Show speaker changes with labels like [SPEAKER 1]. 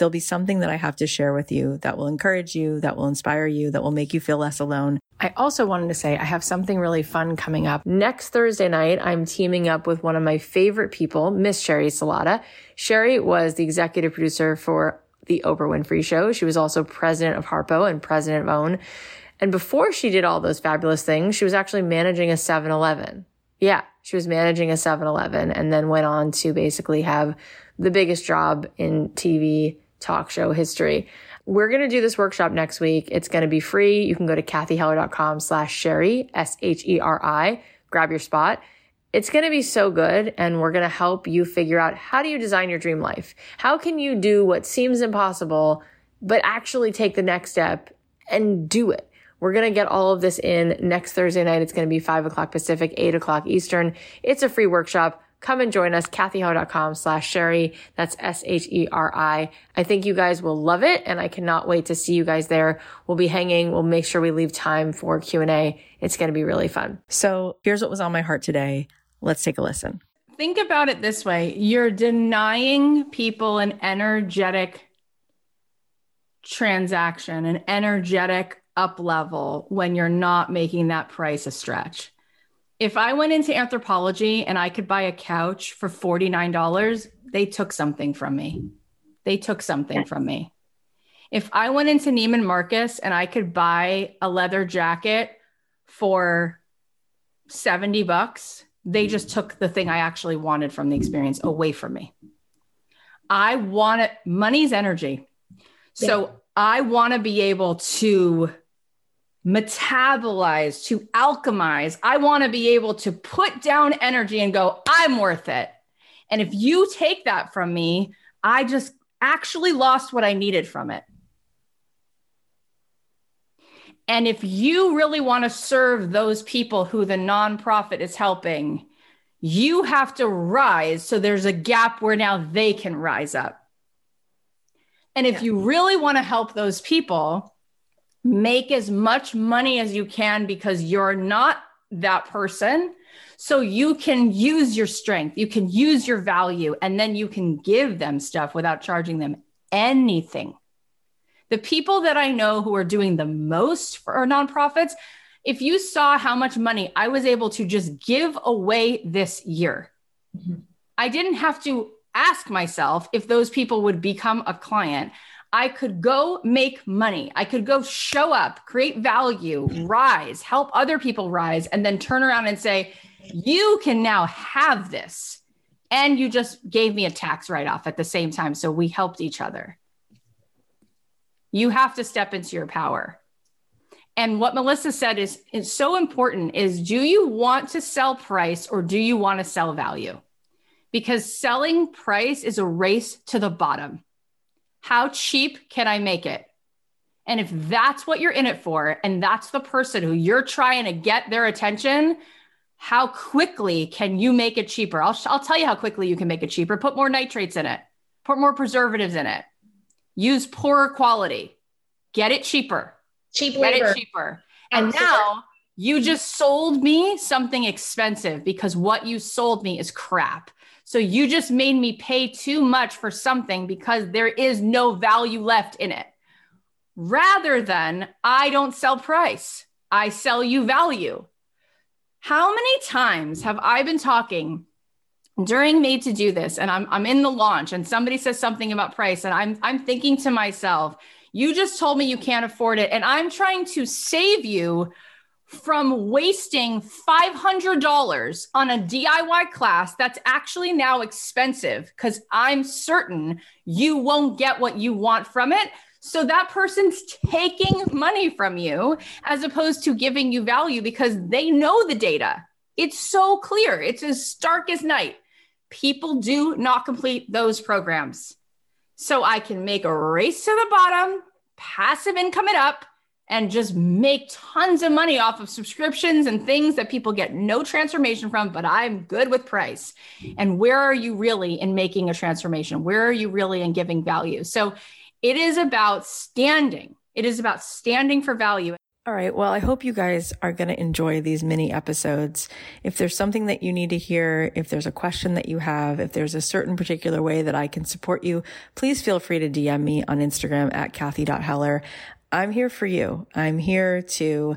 [SPEAKER 1] there'll be something that I have to share with you that will encourage you, that will inspire you, that will make you feel less alone. I also wanted to say I have something really fun coming up. Next Thursday night, I'm teaming up with one of my favorite people, Miss Sheri Salata. Sheri was the executive producer for the Oprah Winfrey Show. She was also president of Harpo and president of OWN. And before she did all those fabulous things, she was actually managing a 7 Eleven. Yeah, she was managing a 7 Eleven and then went on to basically have the biggest job in TV talk show history. We're going to do this workshop next week. It's going to be free. You can go to cathyheller.com slash Sheri, S-H-E-R-I, grab your spot. It's going to be so good. And we're going to help you figure out how do you design your dream life? How can you do what seems impossible, but actually take the next step and do it? We're going to get all of this in next Thursday night. It's going to be five o'clock Pacific, eight o'clock Eastern. It's a free workshop come and join us, cathyheller.com slash Sheri. That's S-H-E-R-I. I think you guys will love it and I cannot wait to see you guys there. We'll be hanging. We'll make sure we leave time for Q&A. It's going to be really fun. So here's what was on my heart today. Let's take a listen.
[SPEAKER 2] Think about it this way. You're denying people an energetic transaction, an energetic up level when you're not making that price a stretch if I went into Anthropologie and I could buy a couch for $49, they took something from me. They took something from me. If I went into Neiman Marcus and I could buy a leather jacket for 70 bucks, they just took the thing I actually wanted from the experience away from me. I want it, money's energy. So yeah. I want to be able to metabolize, to alchemize. I want to be able to put down energy and go, I'm worth it. And if you take that from me, I just actually lost what I needed from it. And if you really want to serve those people who the nonprofit is helping, you have to rise so there's a gap where now they can rise up. And if yeah. you really want to help those people, make as much money as you can because you're not that person. So you can use your strength, you can use your value, and then you can give them stuff without charging them anything. The people that I know who are doing the most for nonprofits, if you saw how much money I was able to just give away this year, mm-hmm. I didn't have to ask myself if those people would become a client. I could go make money. I could go show up, create value, rise, help other people rise, and then turn around and say, You can now have this. And you just gave me a tax write off at the same time. So we helped each other. You have to step into your power. And what Melissa said is, is so important is do you want to sell price or do you want to sell value? Because selling price is a race to the bottom. How cheap can I make it? And if that's what you're in it for, and that's the person who you're trying to get their attention, how quickly can you make it cheaper? I'll, I'll tell you how quickly you can make it cheaper. Put more nitrates in it, put more preservatives in it, use poorer quality, get it cheaper.
[SPEAKER 3] Cheap
[SPEAKER 2] get it cheaper. And now you just sold me something expensive because what you sold me is crap. So you just made me pay too much for something because there is no value left in it. Rather than I don't sell price, I sell you value. How many times have I been talking during made to do this and I'm I'm in the launch and somebody says something about price and I'm I'm thinking to myself, you just told me you can't afford it and I'm trying to save you from wasting $500 on a DIY class that's actually now expensive because I'm certain you won't get what you want from it. So that person's taking money from you as opposed to giving you value because they know the data. It's so clear, it's as stark as night. People do not complete those programs. So I can make a race to the bottom passive income it up and just make tons of money off of subscriptions and things that people get no transformation from, but I'm good with price. And where are you really in making a transformation? Where are you really in giving value? So it is about standing. It is about standing for value.
[SPEAKER 1] All right. Well, I hope you guys are going to enjoy these mini episodes. If there's something that you need to hear, if there's a question that you have, if there's a certain particular way that I can support you, please feel free to DM me on Instagram at Cathy.Heller. I'm here for you. I'm here to